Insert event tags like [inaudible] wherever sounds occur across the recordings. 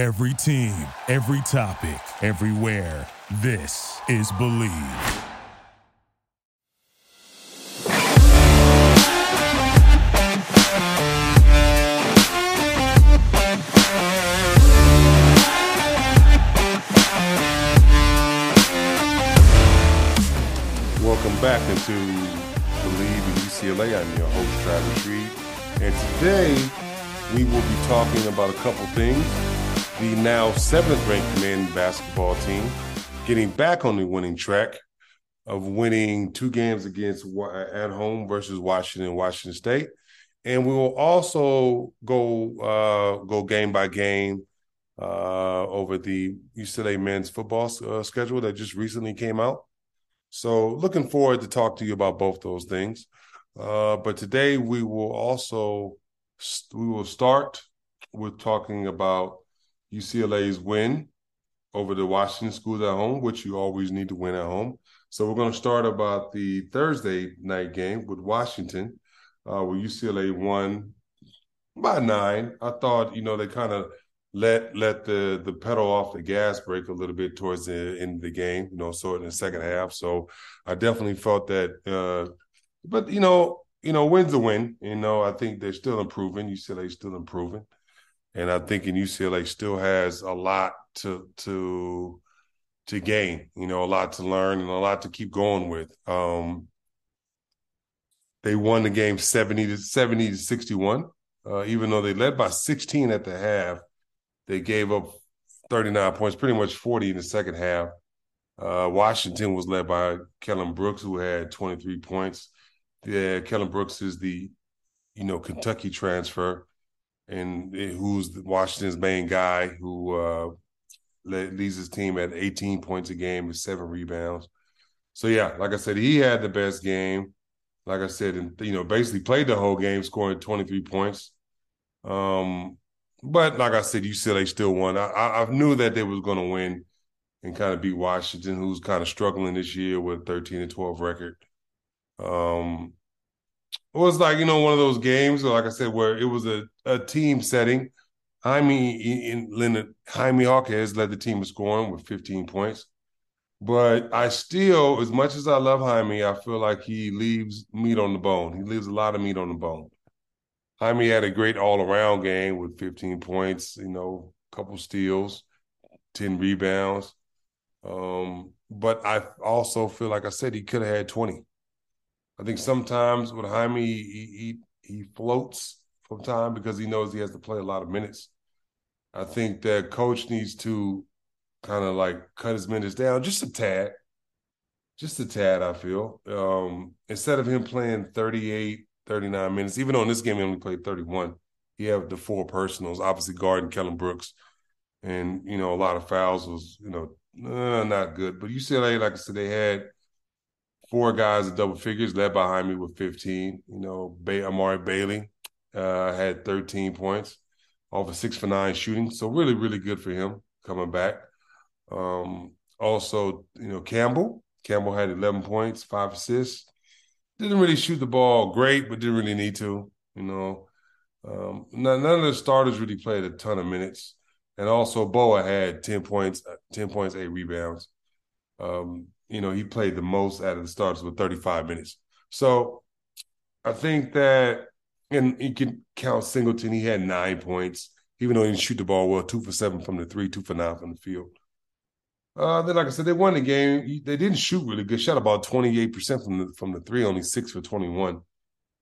Every team, every topic, everywhere. This is Believe. Welcome back into Believe in UCLA. I'm your host, Travis Reed. And today we will be talking about a couple things. The now seventh ranked men basketball team getting back on the winning track of winning two games against at home versus Washington, Washington State. And we will also go uh, go game by game uh, over the UCLA men's football uh, schedule that just recently came out. So looking forward to talk to you about both those things. Uh, but today we will also we will start with talking about UCLA's win over the Washington schools at home, which you always need to win at home. So we're going to start about the Thursday night game with Washington, uh, where UCLA won by nine. I thought, you know, they kind of let let the the pedal off the gas brake a little bit towards the end of the game, you know, so in the second half. So I definitely felt that uh but you know, you know, win's a win. You know, I think they're still improving. UCLA still improving. And I think in UCLA still has a lot to to to gain, you know, a lot to learn and a lot to keep going with. Um they won the game 70 to 70 to 61. Uh, even though they led by 16 at the half, they gave up 39 points, pretty much 40 in the second half. Uh, Washington was led by Keion Brooks, who had 23 points. Yeah, Keion Brooks is the, you know, Kentucky transfer, and who's Washington's main guy, who uh, leads his team at 18 points a game with seven rebounds. So yeah, like I said, he had the best game. Like I said, and you know, basically played the whole game, scoring 23 points. Um, but like I said, UCLA still won. I, I knew that they was going to win and kind of beat Washington, who's kind of struggling this year with 13 and 12 record. Um, it was like you know one of those games, like I said, where it was a, a team setting. Jaime in Leonard Jaime Jaquez led the team in scoring with 15 points. But I still, as much as I love Jaime, I feel like he leaves meat on the bone. He leaves a lot of meat on the bone. Jaime had a great all around game with 15 points, you know, a couple steals, 10 rebounds. Um, but I also feel like I said he could have had 20. I think sometimes with Jaime, he, he, he floats from time because he knows he has to play a lot of minutes. I think that coach needs to kind of like cut his minutes down just a tad, just a tad. I feel um, instead of him playing 38 39 minutes. Even though in this game he only played 31, he had the four personals, obviously guarding Keion Brooks. And, you know, a lot of fouls was, you know, uh, not good. But UCLA, like I said, they had four guys at double figures, led behind me with 15. You know, Bay- Amari Bailey uh, had 13 points off of six for nine shooting. So really, really good for him coming back. Um, also, you know, Campbell. Campbell had 11 points, five assists didn't really shoot the ball great, but didn't really need to. You know, um, none, none, of the starters really played a ton of minutes, and also Bona had ten points, uh, ten points, eight rebounds. Um, you know, he played the most out of the starters with thirty five minutes. So I think that, and you can count Singleton. He had nine points, even though he didn't shoot the ball well, two for seven from the three, two for nine from the field. Uh, then, like I said, they won the game. They didn't shoot really good. Shot about twenty eight percent from the from the three, only six for twenty one.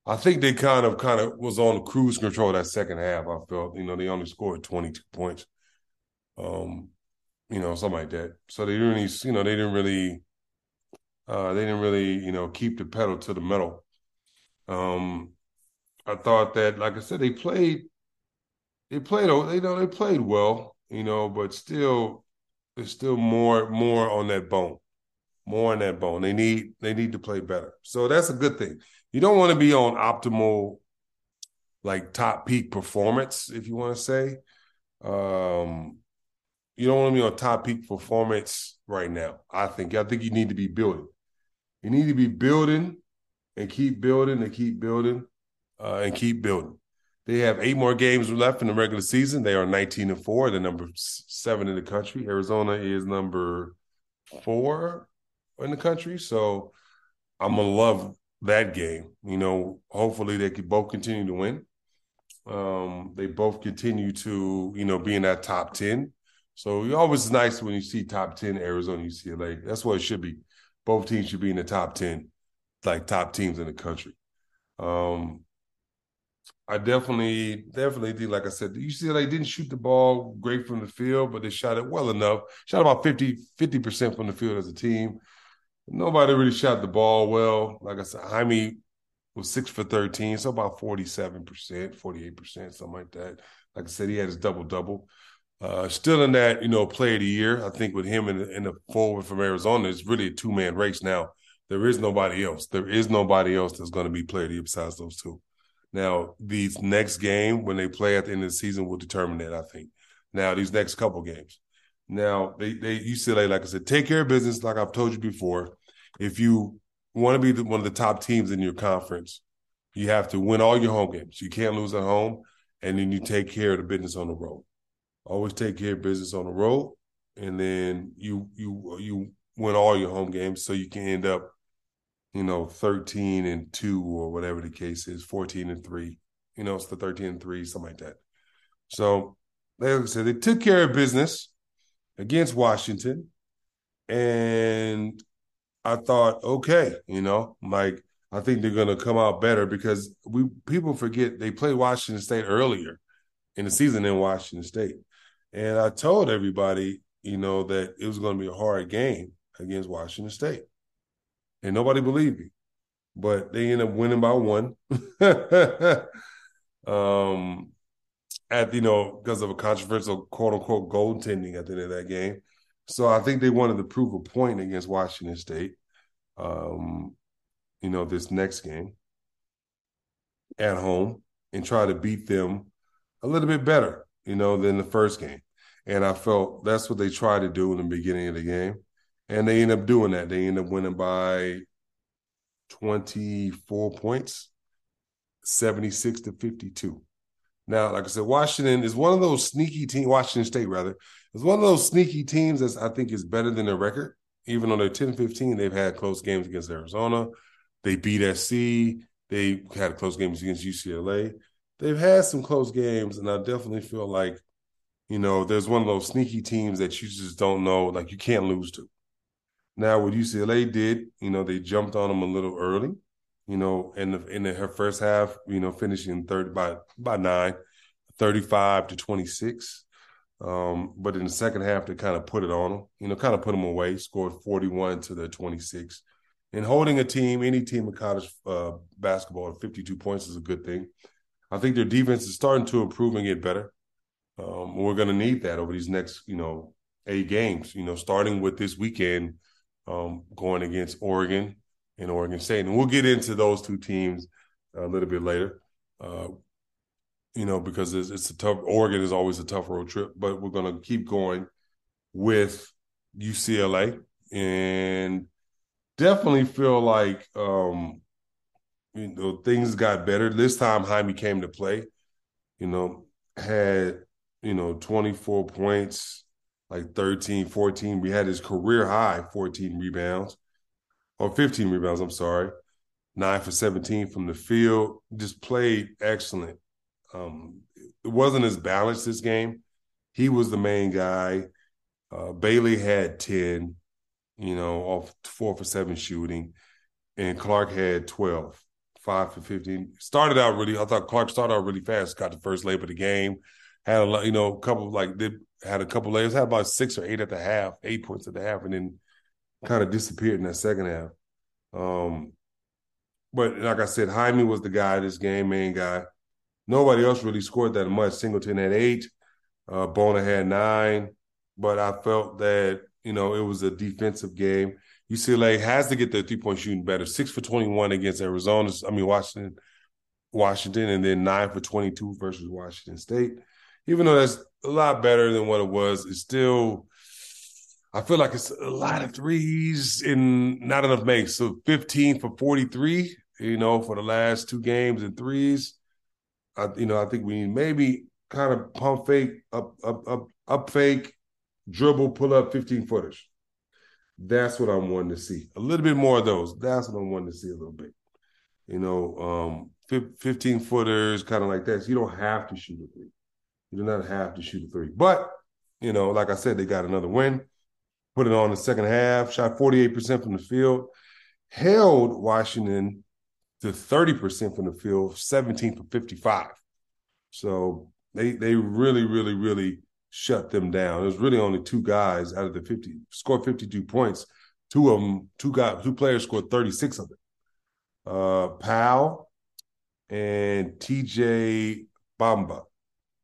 I think they kind of kind of was on cruise control that second half. I felt you know they only scored twenty two points, um, you know something like that. So they didn't really you know they didn't really uh, they didn't really you know keep the pedal to the metal. Um, I thought that like I said they played they played they know they played well you know but still there's still more more on that bone, more on that bone. They need they need to play better. So that's a good thing. You don't want to be on optimal, like top peak performance, if you want to say. Um, you don't want to be on top peak performance right now. I think. I think you need to be building. You need to be building and keep building and keep building uh, and keep building. They have eight more games left in the regular season. They are 19 and four. They're number seven in the country. Arizona is number four in the country. So I'm gonna love that game. You know, hopefully they could both continue to win. Um, they both continue to, you know, be in that top 10. So it's always nice when you see top 10 Arizona UCLA. That's what it should be. Both teams should be in the top 10, like top teams in the country. Um, I definitely, definitely think, like I said, the UCLA didn't shoot the ball great from the field, but they shot it well enough. Shot about 50, 50% from the field as a team. Nobody really shot the ball well. Like I said, Jaime was six for 13, so about 47%, 48%, something like that. Like I said, he had his double double. Uh, still in that, you know, play of the year. I think with him and, the forward from Arizona, it's really a two man race now. There is nobody else. There is nobody else that's going to be the year besides those two. Now, these next game when they play at the end of the season will determine that. I think. Now, these next couple games. Now, they they UCLA, like I said, take care of business. Like I've told you before, if you want to be the, one of the top teams in your conference, you have to win all your home games. You can't lose at home, and then you take care of the business on the road. Always take care of business on the road, and then you you you win all your home games, so you can end up, you know, thirteen and two or whatever the case is, fourteen and three. You know, it's the thirteen and three, something like that. So, like I said, they took care of business against Washington, and I thought, okay, you know, like I think they're going to come out better because we people forget they played Washington State earlier in the season in Washington State, and I told everybody, you know, that it was going to be a hard game against Washington State, and nobody believed me, but they ended up winning by one. [laughs] um, at you know because of a controversial quote unquote goaltending at the end of that game. So I think they wanted to prove a point against Washington State. Um, you know, this next game at home and try to beat them a little bit better, you know, than the first game. And I felt that's what they tried to do in the beginning of the game. And they end up doing that. They end up winning by 24 points, 76 to 52. Now, like I said, Washington is one of those sneaky teams, Washington State rather, is one of those sneaky teams that I think is better than their record. Even though they're 10 15, they've had close games against Arizona. They beat SC. They had close games against UCLA. They've had some close games, and I definitely feel like, you know, there's one of those sneaky teams that you just don't know, like you can't lose to. Now, what UCLA did, you know, they jumped on them a little early you know, in the in the, her first half, you know, finishing third by by nine, 35 to 26. Um, but in the second half, they kind of put it on them, you know, kind of put them away, scored 41 to the 26. And holding a team, any team in college uh, basketball at 52 points is a good thing. I think their defense is starting to improve and get better. Um, we're going to need that over these next, you know, eight games, you know, starting with this weekend um, going against Oregon, and Oregon State. And we'll get into those two teams a little bit later. Uh, you know, because it's, it's, a tough. Oregon is always a tough road trip, but we're going to keep going with UCLA and definitely feel like um, you know things got better this time. Jaime came to play. You know, had you know 24 points, like 13, 14. We had his career high 14 rebounds or 15 rebounds, I'm sorry. Nine for 17 from the field. Just played excellent. Um, it wasn't as balanced this game. He was the main guy. Uh, Bailey had 10, you know, off four for seven shooting. And Clark had 12, five for 15. Started out really, I thought Clark started out really fast, got the first layup of the game. Had a, you know, a couple like did had a couple layups, had about six or eight at the half, eight points at the half, and then kind of disappeared in that second half. Um, but like I said, Jaime was the guy, this game, main guy. Nobody else really scored that much. Singleton had eight, uh, Bona had nine, but I felt that you know it was a defensive game. UCLA has to get their three point shooting better. Six for twenty one against Arizona. I mean Washington, Washington, and then nine for twenty two versus Washington State. Even though that's a lot better than what it was, it's still I feel like it's a lot of threes and not enough makes. So 15 for 43, you know, for the last two games and threes. I, you know, I think we need maybe kind of pump fake, up, up, up, up fake, dribble, pull up 15 footers. That's what I'm wanting to see. A little bit more of those. That's what I'm wanting to see a little bit. You know, um, 15 footers, kind of like that. So you don't have to shoot a three. You do not have to shoot a three. But, you know, like I said, they got another win. Put it on the second half, shot 48% from the field, held Washington to 30% from the field, 17 for 55. So they they really, really, really shut them down. There's really only two guys out of the 50 scored 52 points. Two of them, two guys, two players scored 36 of it. Uh Powell and TJ Bamba.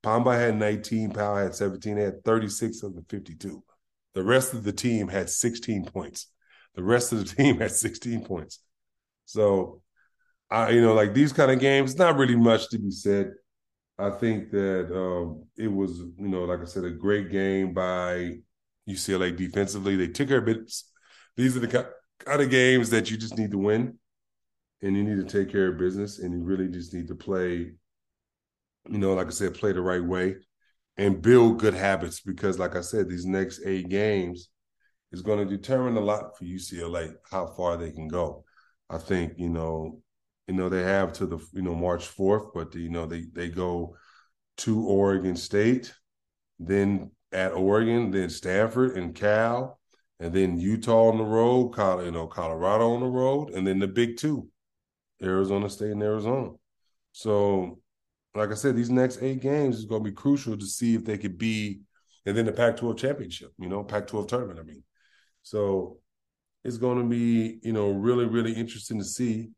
Bamba had 19, Powell had 17, they had 36 of the 52. The rest of the team had 16 points. The rest of the [laughs] team had 16 points. So I, you know, like these kind of games, not really much to be said. I think that um, it was, you know, like I said, a great game by UCLA defensively. They took care of business. These are the kind of games that you just need to win, and you need to take care of business, and you really just need to play, you know, like I said, play the right way and build good habits because, like I said, these next eight games is going to determine a lot for UCLA how far they can go. I think you know you know they have to the you know March fourth, but you know they they go to Oregon State, then at Oregon, then Stanford and Cal, and then Utah on the road, you know Colorado on the road, and then the Big Two, Arizona State and Arizona. So, like I said, these next eight games is going to be crucial to see if they could be, and then the Pac-12 championship, you know, Pac-12 tournament. I mean, so it's going to be you know really really interesting to see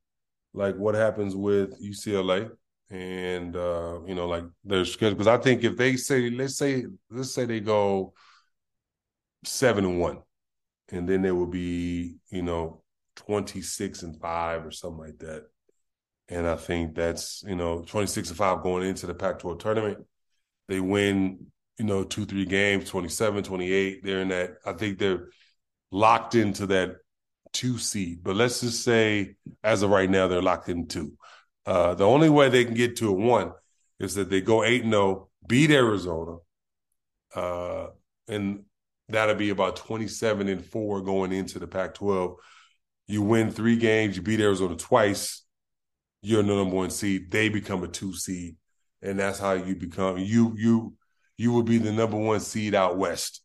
like what happens with UCLA and uh, you know like their schedule? Because I think if they say let's say let's say they go seven and one and then there will be you know 26 and 5 or something like that. And I think that's you know 26 and 5 going into the Pac-12 tournament. They win you know 2 3 games 27 28 they're in that I think they're locked into that two seed, but let's just say as of right now they're locked in two. Uh, the only way they can get to a one is that they go eight and zero, oh, beat Arizona, uh, and that'll be about twenty seven and four going into the Pac twelve. You win three games, you beat Arizona twice, you're the number one seed. They become a two seed, and that's how you become you you you will be the number one seed out west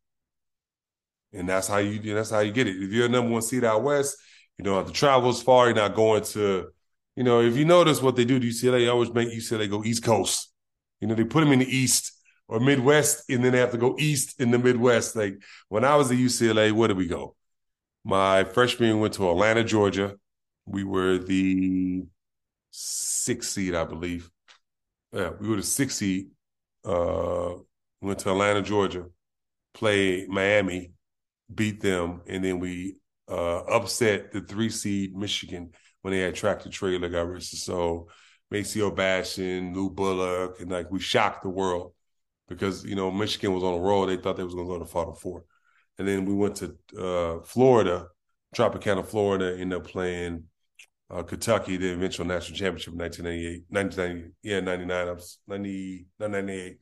and that's how you that's how you get it. If you're a number one seed out west, you don't have to travel as far. You're not going to, you know, if you notice what they do to UCLA, they always make UCLA go East Coast. You know, they put them in the East or Midwest, and then they have to go East in the Midwest. Like when I was at UCLA, where did we go? My freshman year went to Atlanta, Georgia. We were the sixth seed, I believe. Yeah, we were the sixth seed. Uh, went to Atlanta, Georgia, played Miami, beat them, and then we uh, upset the three seed Michigan when they had Tractor Traylor got. So Maceo Baston, Lou Bullock, and like we shocked the world because you know Michigan was on a roll. They thought they was going to go to Final Four, and then we went to uh, Florida, Tropicana, Florida, ended up playing uh, Kentucky, the eventual national championship in 1998, 1990, yeah, 99, 90, 98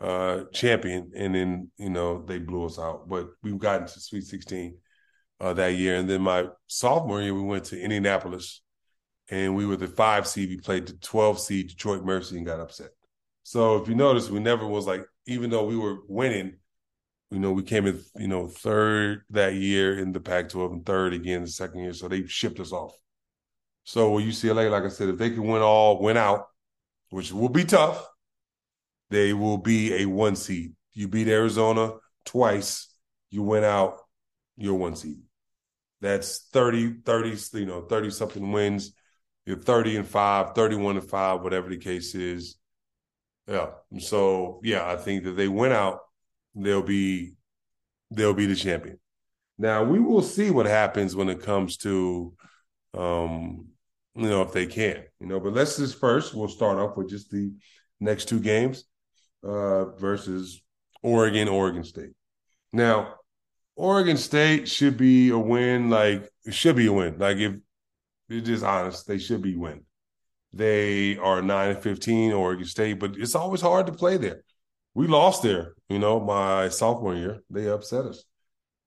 uh, champion, and then you know they blew us out. But we've gotten to Sweet 16 uh, that year, and then my sophomore year we went to Indianapolis, and we were the five seed. We played the 12 seed Detroit Mercy and got upset. So if you notice, we never was like, even though we were winning, you know, we came in, you know, third that year in the Pac-12 and third again the second year. So they shipped us off. So with UCLA, like I said, if they can win all, win out, which will be tough, they will be a one seed. You beat Arizona twice, you went out, you're one seed. That's 30, 30, you know, 30 something wins. You're 30 and 5, 31 and 5, whatever the case is. Yeah. So yeah, I think that they went out, they'll be they'll be the champion. Now we will see what happens when it comes to um, you know, if they can, you know, but let's just first we'll start off with just the next two games uh, versus Oregon, Oregon State. Now, Oregon State should be a win. Like it should be a win. Like if it's just honest, they should be win. They are nine and fifteen, Oregon State, but it's always hard to play there. We lost there, you know, my sophomore year. They upset us.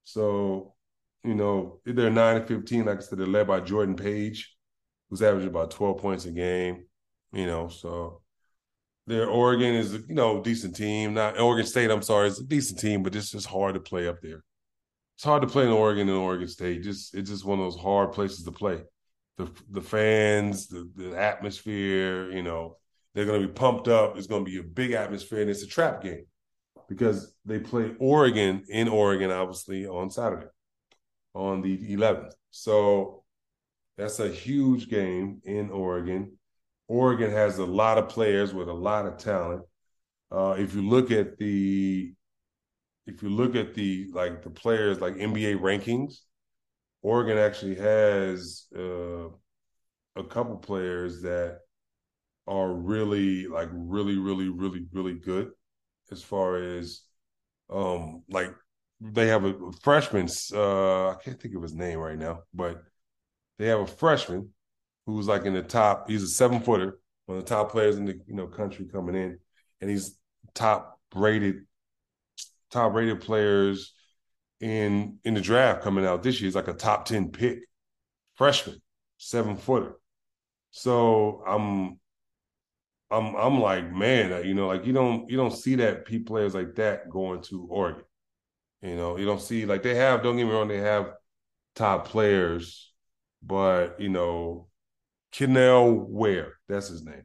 So, you know, they're nine and fifteen. Like I said, they're led by Jordan Page, who's averaging about twelve points a game. You know, so their Oregon is you know decent team. Not Oregon State. I'm sorry, it's a decent team, but it's just hard to play up there. It's hard to play in Oregon and Oregon State. Just it's just one of those hard places to play. The the fans, the, the atmosphere, you know, they're going to be pumped up. It's going to be a big atmosphere, and it's a trap game because they play Oregon in Oregon, obviously on Saturday, on the 11th. So that's a huge game in Oregon. Oregon has a lot of players with a lot of talent. Uh, if you look at the, if you look at the like the players like NBA rankings, Oregon actually has uh, a couple players that are really like really really really really good as far as um like they have a freshman uh I can't think of his name right now but they have a freshman who's like in the top. He's a seven footer, one of the top players in the you know country coming in, and he's top rated, top rated players in in the draft coming out this year. He's like a top ten pick, freshman, seven footer. So I'm. I'm I'm like man, uh, you know, like you don't you don't see that P players like that going to Oregon. You know, you don't see like they have. Don't get me wrong, they have top players, but you know, Kel'el Ware, that's his name.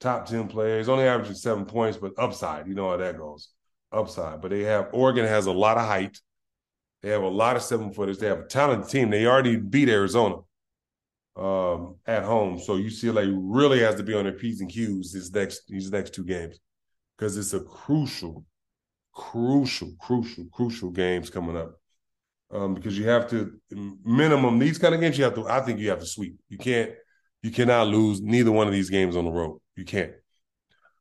Top 10 players, only averaging seven points, but upside. You know how that goes. Upside. But they have Oregon has a lot of height. They have a lot of seven footers. They have a talented team. They already beat Arizona um, at home. So UCLA really has to be on their P's and Q's these next these next two games. Because it's a crucial, crucial, crucial, crucial games coming up. Um, because you have to minimum these kind of games, you have to, I think you have to sweep. You can't you cannot lose neither one of these games on the road. You can't.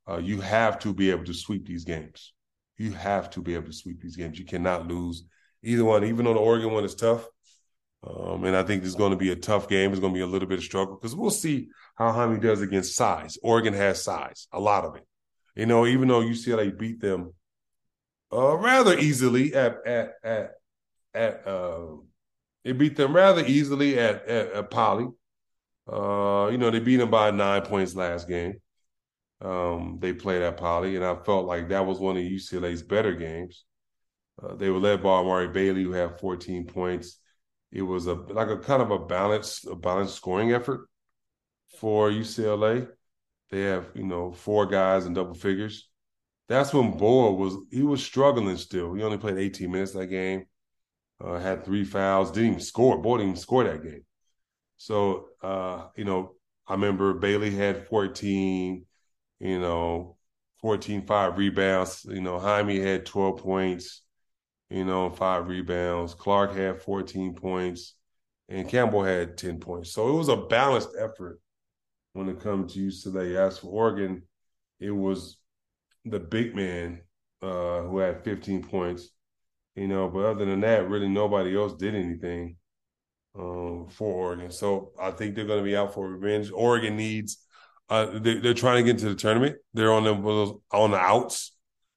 Uh, you have to be able to sweep these games. You have to be able to sweep these games. You cannot lose either one, even though the Oregon one is tough. Um, and I think it's going to be a tough game. It's going to be a little bit of struggle because we'll see how Jaime does against size. Oregon has size, a lot of it. You know, even though UCLA beat them uh, rather easily at at at at uh, it beat them rather easily at at, at Pauley. Uh, you know, they beat them by nine points last game. Um, they played at Pauley, and I felt like that was one of UCLA's better games. Uh, they were led by Amari Bailey, who had 14 points. It was a like a kind of a balanced, a balanced scoring effort for UCLA. They have, you know, four guys in double figures. That's when Bona was he was struggling still. He only played 18 minutes that game. Uh, had three fouls, didn't even score. Bona didn't even score that game. So, uh, you know, I remember Bailey had 14, you know, 14, five rebounds. You know, Jaime had 12 points, you know, five rebounds. Clark had 14 points, and Campbell had 10 points. So it was a balanced effort when it comes to UCLA. As for Oregon, it was the big man uh, who had 15 points, you know, but other than that, really nobody else did anything um, for Oregon. So I think they're going to be out for revenge. Oregon needs. Uh, they, they're trying to get into the tournament. They're on the on the outs,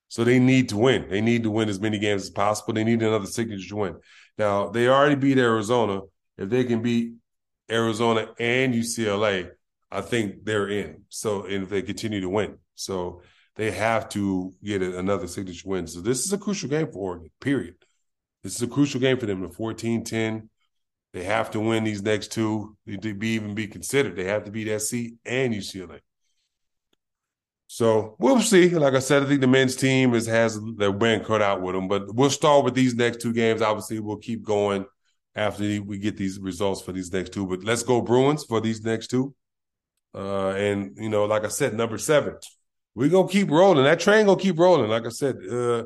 so they need to win. They need to win as many games as possible. They need another signature to win. Now they already beat Arizona. If they can beat Arizona and UCLA, I think they're in. So and if they continue to win, so they have to get another signature win. So this is a crucial game for Oregon. Period. This is a crucial game for them. The 14-10 they have to win these next two to be even be considered. They have to beat SC and UCLA. So we'll see. Like I said, I think the men's team is has their win cut out with them. But we'll start with these next two games. Obviously, we'll keep going after we get these results for these next two. But let's go Bruins for these next two. Uh, and you know, like I said, number seven, we're gonna keep rolling. That train gonna keep rolling. Like I said, uh,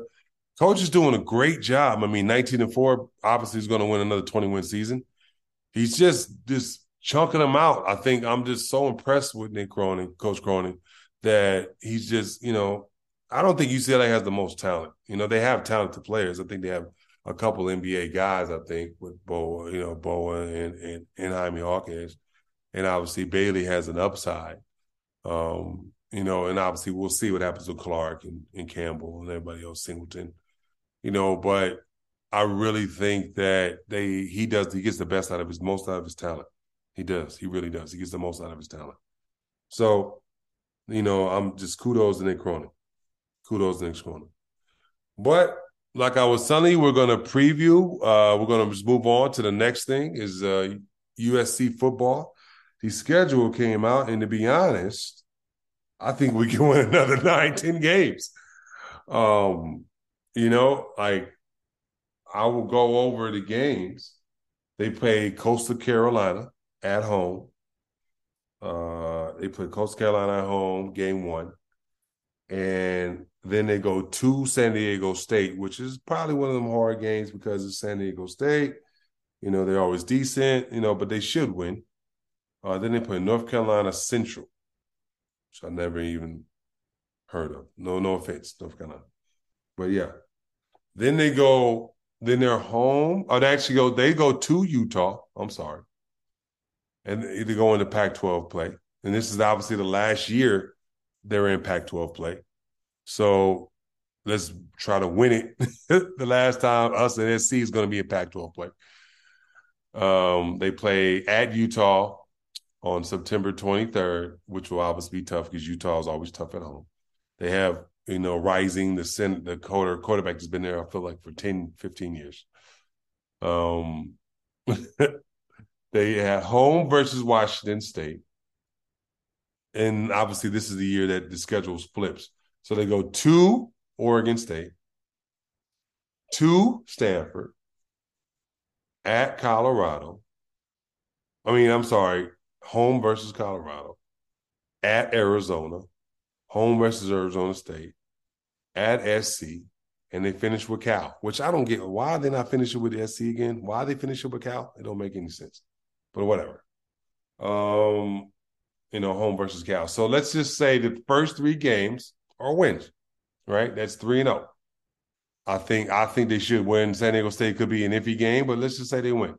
coach is doing a great job. I mean, 19 and four obviously is gonna win another 20 win season he's just just chunking them out. I think I'm just so impressed with Mick Cronin, Coach Cronin, that he's just, you know, I don't think UCLA has the most talent. You know, they have talented players. I think they have a couple NBA guys, I think, with Bona, you know, Bona and and, and Jaime Hawkins. And obviously Bailey has an upside. Um, you know, and obviously we'll see what happens with Clark and, and Campbell and everybody else, Singleton. You know, but I really think that they he does he gets the best out of his most out of his talent. He does. He really does. He gets the most out of his talent. So, you know, I'm just kudos to Mick Cronin. Kudos to Mick Cronin. But like I was telling you, we're going to preview. Uh, we're going to just move on to the next thing is uh, USC football. The schedule came out, and to be honest, I think we can [laughs] win another nine, ten games. Um, you know, like I will go over the games. They play Coastal Carolina at home. Uh, they play Coastal Carolina at home, game one. And then they go to San Diego State, which is probably one of them hard games because it's San Diego State. You know, they're always decent, you know, but they should win. Uh, then they play North Carolina Central, which I never even heard of. No, no offense, North Carolina. But yeah. Then they go, then they're home. Oh, they actually go, they go to Utah. I'm sorry. And they go into Pac 12 play. And this is obviously the last year they're in Pac 12 play. So let's try to win it. [laughs] the last time us and SC is going to be in Pac 12 play. Um, they play at Utah on September 23rd, which will obviously be tough because Utah is always tough at home. They have, you know, Rising, the center, the quarter, quarterback has been there, I feel like, for 10, 15 years. Um, [laughs] they had home versus Washington State. And obviously, this is the year that the schedule flips. So they go to Oregon State, to Stanford, at Colorado. I mean, I'm sorry, home versus Colorado, at Arizona, home versus Arizona State, at SC, and they finish with Cal, which I don't get. Why they not finishing with SC again? Why they finishing with Cal? It don't make any sense. But whatever. Um, you know, home versus Cal. So let's just say the first three games are wins, right? That's three and zero. Oh. I think I think they should win. San Diego State could be an iffy game, but let's just say they win.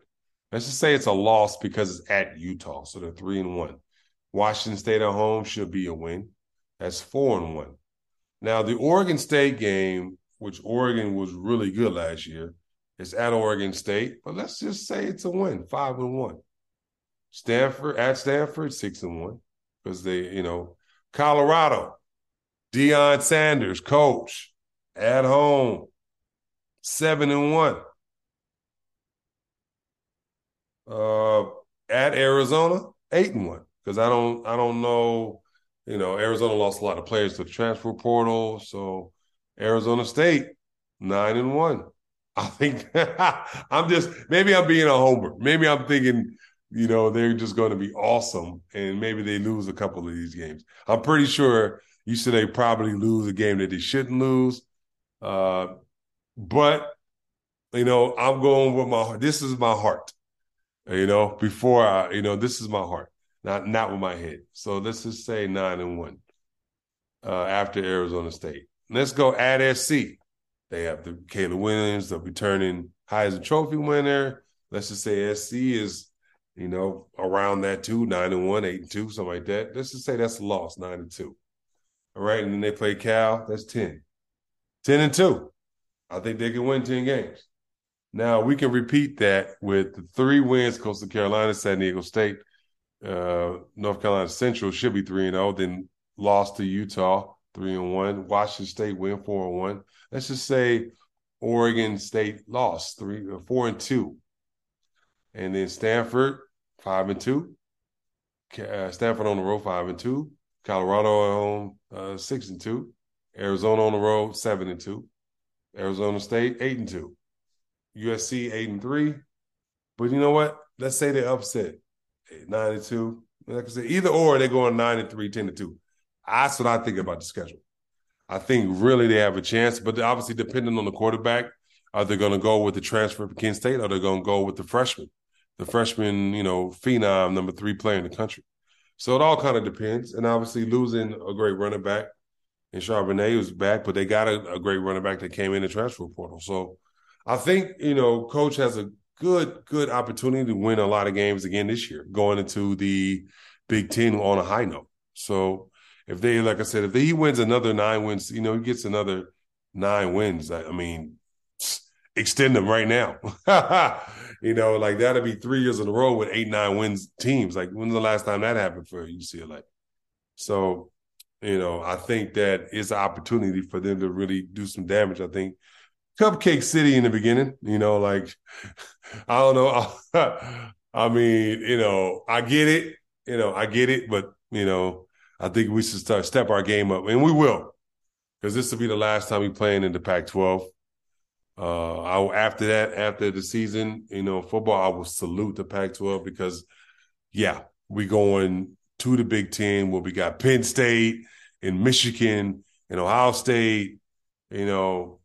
Let's just say it's a loss because it's at Utah, so they're three and one. Washington State at home should be a win. That's four and one. Now the Oregon State game, which Oregon was really good last year, is at Oregon State, but let's just say it's a win, five and one. Stanford at Stanford, six and one, because they, you know, Colorado, Deion Sanders, coach, at home, seven and one. Uh, at Arizona, eight and one. Because I don't, I don't know. You know, Arizona lost a lot of players to the transfer portal, so Arizona State nine and one. I think [laughs] I'm just maybe I'm being a homer. Maybe I'm thinking you know, they're just going to be awesome. And maybe they lose a couple of these games. I'm pretty sure you said they probably lose a game that they shouldn't lose. Uh, but, you know, I'm going with my heart. This is my heart. You know, before I, you know, this is my heart, not not with my head. So let's just say nine and one uh, after Arizona State. Let's go at SC. They have the Caleb Williams, the returning Heisman Trophy winner. Let's just say SC is you know, around that two, nine and one, eight and two, something like that. Let's just say that's a loss, nine and two. All right. And then they play Cal, that's 10. 10 and two. I think they can win 10 games. Now we can repeat that with the three wins, Coastal Carolina, San Diego State, uh, North Carolina Central should be three and oh, then lost to Utah, three and one. Washington State win four and one. Let's just say Oregon State lost three, uh, four and two and then Stanford five and two. Uh, Stanford on the road five and two. Colorado at home uh, six and two. Arizona on the road seven and two. Arizona State eight and two. USC eight and three. But you know what? Let's say they upset nine and two. Like I said, either or they go on nine and three, 10 and two. That's what I think about the schedule. I think really they have a chance, but obviously depending on the quarterback, are they going to go with the transfer from Kent State? Or they going to go with the freshman? the freshman, you know, phenom number three player in the country. So it all kind of depends. And obviously losing a great running back in Charbonnet was back, but they got a, a great running back that came in the transfer portal. So I think, you know, coach has a good, good opportunity to win a lot of games again this year, going into the Big Ten on a high note. So if they, like I said, if he wins another nine wins, you know, he gets another nine wins. I, I mean, extend them right now. [laughs] you know, like that'll be three years in a row with eight, nine wins teams. Like when's the last time that happened for UCLA? So, you know, I think that it's an opportunity for them to really do some damage. I think Cupcake City in the beginning, you know, like I don't know. [laughs] I mean, you know, I get it, you know, I get it, but you know, I think we should start step our game up, and we will, because this will be the last time we playing in the Pac-12. Uh, I, after that, after the season, you know, football, I will salute the Pac-12 because, yeah, we going to the Big Ten where we got Penn State and Michigan and Ohio State, you know,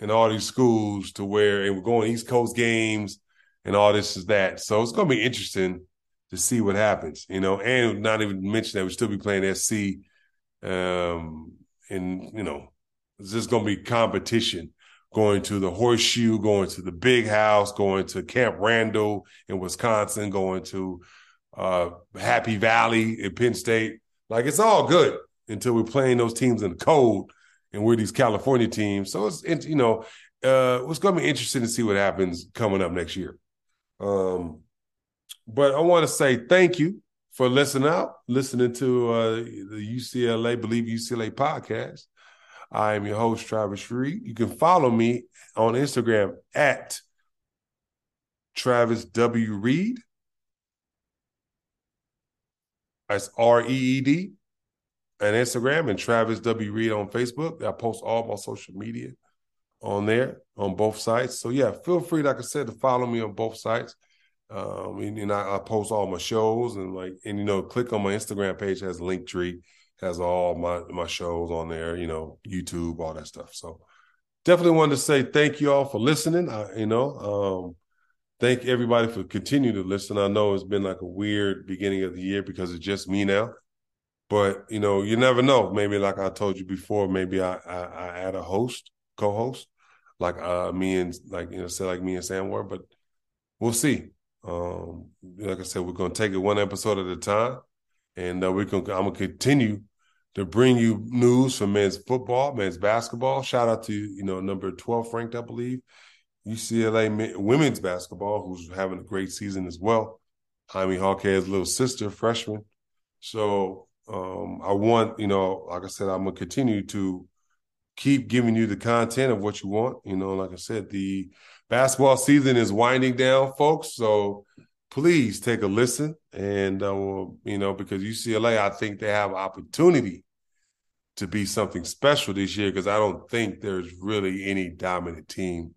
and all these schools to where, and we're going East Coast games and all this is that. So it's to be interesting to see what happens, you know, and not even mention that we still be playing SC. Um, and, you know, it's just to be competition going to the horseshoe, going to the big house, going to Camp Randall in Wisconsin, going to uh, Happy Valley in Penn State. Like it's all good until we're playing those teams in the cold and we're these California teams. So it's, you know, uh, it's going to be interesting to see what happens coming up next year. Um, but I want to say thank you for listening out, listening to uh, the UCLA Believe UCLA podcast. I am your host, Travis Reed. You can follow me on Instagram at Travis W. Reed. That's R E E D on Instagram and Travis W. Reed on Facebook. I post all my social media on there on both sites. So yeah, feel free, like I said, to follow me on both sites. Um, and, and I, I, post all my shows and like, and you know, click on my Instagram page has a link tree has all my my shows on there, you know, YouTube, all that stuff. So definitely wanted to say thank you all for listening. I, you know, um, thank everybody for continuing to listen. I know it's been like a weird beginning of the year because it's just me now. But you know, you never know. Maybe like I told you before, maybe I I, I add a host, co-host, like uh me and like you know, say like me and Sam were, but we'll see. Um, like I said, we're gonna take it one episode at a time, and uh, we're gonna I'm gonna continue to bring you news from men's football, men's basketball. Shout out to you know number twelve ranked, I believe, UCLA women's basketball, who's having a great season as well. Jaime Jaquez's little sister, freshman. So um, I want you know, like I said, I'm gonna continue to keep giving you the content of what you want. You know, like I said, the basketball season is winding down, folks. So please take a listen. And, uh, you know, because UCLA, I think they have opportunity to be something special this year because I don't think there's really any dominant team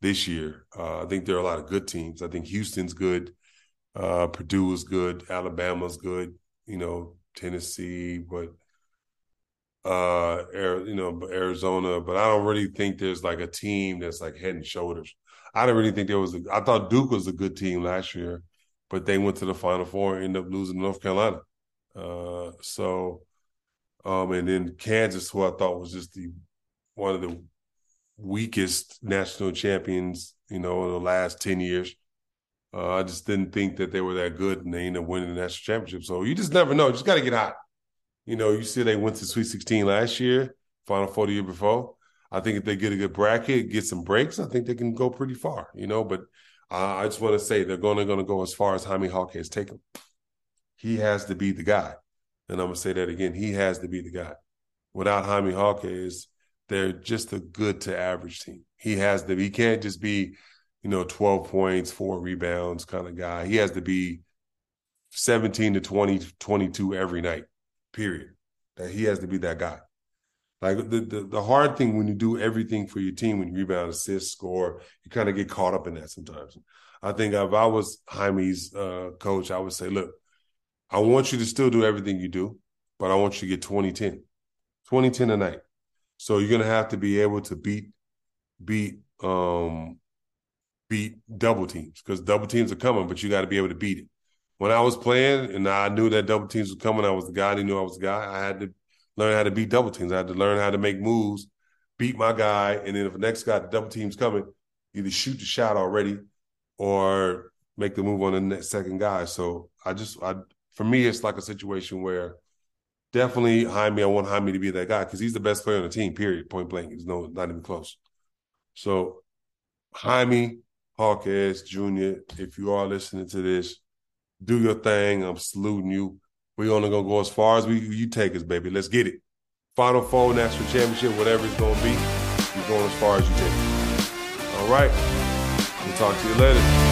this year. Uh, I think there are a lot of good teams. I think Houston's good. Uh, Purdue is good. Alabama's good. You know, Tennessee, but uh, you know, Arizona. But I don't really think there's like a team that's like head and shoulders I don't really think there was. A, I thought Duke was a good team last year, but they went to the Final Four and ended up losing to North Carolina. Uh, so, um, and then Kansas, who I thought was just the one of the weakest national champions, you know, in the last ten years. Uh, I just didn't think that they were that good, and they ended up winning the national championship. So you just never know. You just got to get hot. You know, you see they went to Sweet 16 last year, Final Four the year before. I think if they get a good bracket, get some breaks, I think they can go pretty far, you know. But I just want to say they're going to going to go as far as Jaime Jaquez take them. He has to be the guy, and I'm gonna say that again. He has to be the guy. Without Jaime Jaquez, they're just a good to average team. He has to. He can't just be, you know, 12 points, four rebounds kind of guy. He has to be 17 to 20, 22 every night. Period. That he has to be that guy. Like the, the, the hard thing when you do everything for your team, when you rebound, assist, score, you kind of get caught up in that sometimes. I think if I was Jaime's uh, coach, I would say, look, I want you to still do everything you do, but I want you to get 2010, 2010 a night. So you're gonna have to be able to beat beat um beat double teams because double teams are coming, but you got to be able to beat it. When I was playing and I knew that double teams were coming, I was the guy. He knew I was the guy. I had to learn how to beat double teams. I had to learn how to make moves, beat my guy, and then if the next guy, the double team's coming, either shoot the shot already or make the move on the next second guy. So I just, I for me, it's like a situation where definitely Jaime. I want Jaime to be that guy because he's the best player on the team. Period. Point blank. He's no not even close. So Jaime Hawkes Jr., if you are listening to this, do your thing. I'm saluting you. We're only gonna go as far as we you take us, baby. Let's get it. Final four, national championship, whatever it's gonna be, you're going as far as you it. All right. We'll talk to you later.